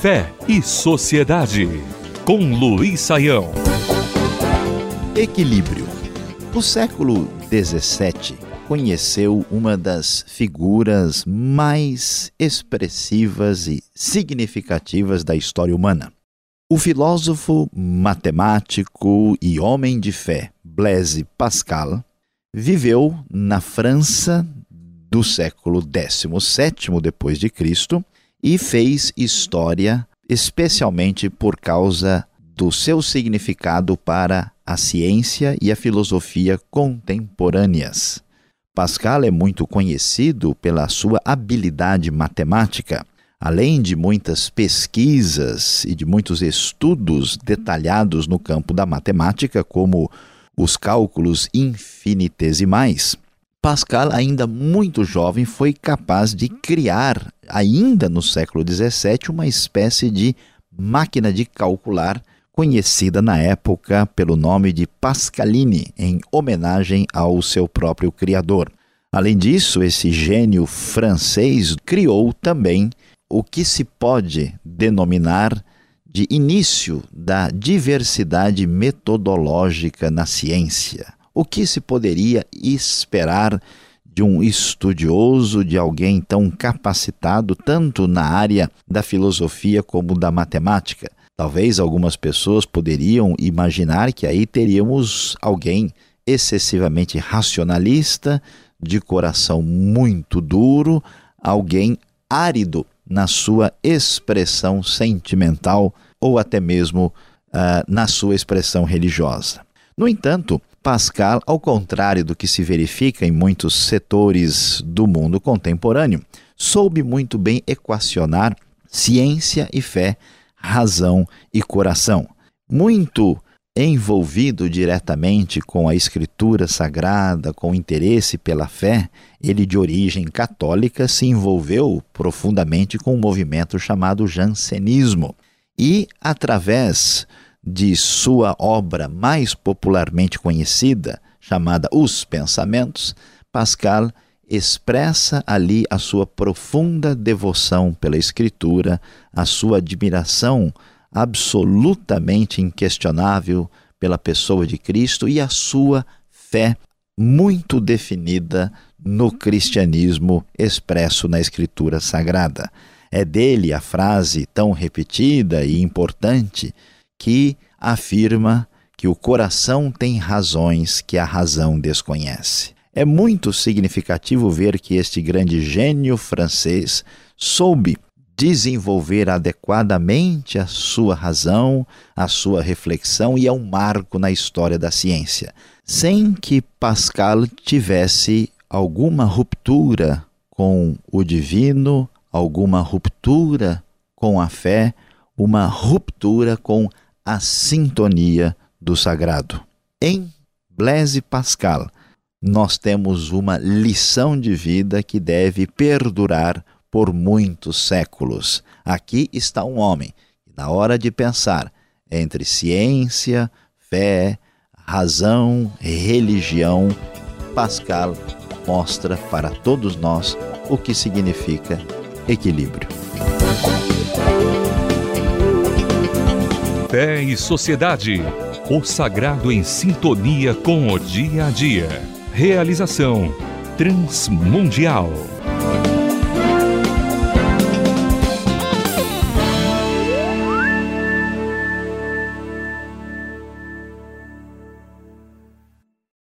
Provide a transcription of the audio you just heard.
Fé e Sociedade, com Luiz Saião. Equilíbrio. O século XVII conheceu uma das figuras mais expressivas e significativas da história humana. O filósofo, matemático e homem de fé Blaise Pascal viveu na França do século XVII depois de Cristo e fez história especialmente por causa do seu significado para a ciência e a filosofia contemporâneas. Pascal é muito conhecido pela sua habilidade matemática, além de muitas pesquisas e de muitos estudos detalhados no campo da matemática, como os cálculos infinitesimais. Pascal, ainda muito jovem, foi capaz de criar, ainda no século XVII, uma espécie de máquina de calcular conhecida na época pelo nome de Pascaline, em homenagem ao seu próprio criador. Além disso, esse gênio francês criou também o que se pode denominar de início da diversidade metodológica na ciência o que se poderia esperar de um estudioso, de alguém tão capacitado tanto na área da filosofia como da matemática? Talvez algumas pessoas poderiam imaginar que aí teríamos alguém excessivamente racionalista, de coração muito duro, alguém árido na sua expressão sentimental ou até mesmo uh, na sua expressão religiosa. No entanto, Pascal, ao contrário do que se verifica em muitos setores do mundo contemporâneo, soube muito bem equacionar ciência e fé, razão e coração. Muito envolvido diretamente com a escritura sagrada, com interesse pela fé, ele de origem católica se envolveu profundamente com um movimento chamado jansenismo e através de sua obra mais popularmente conhecida, chamada Os Pensamentos, Pascal expressa ali a sua profunda devoção pela Escritura, a sua admiração absolutamente inquestionável pela pessoa de Cristo e a sua fé muito definida no cristianismo expresso na Escritura Sagrada. É dele a frase tão repetida e importante que afirma que o coração tem razões que a razão desconhece. É muito significativo ver que este grande gênio francês soube desenvolver adequadamente a sua razão, a sua reflexão e é um marco na história da ciência, sem que Pascal tivesse alguma ruptura com o divino, alguma ruptura com a fé, uma ruptura com a sintonia do sagrado. Em Blaise Pascal, nós temos uma lição de vida que deve perdurar por muitos séculos. Aqui está um homem que, na hora de pensar entre ciência, fé, razão, religião, Pascal mostra para todos nós o que significa equilíbrio. Fé e Sociedade. O sagrado em sintonia com o dia a dia. Realização Transmundial.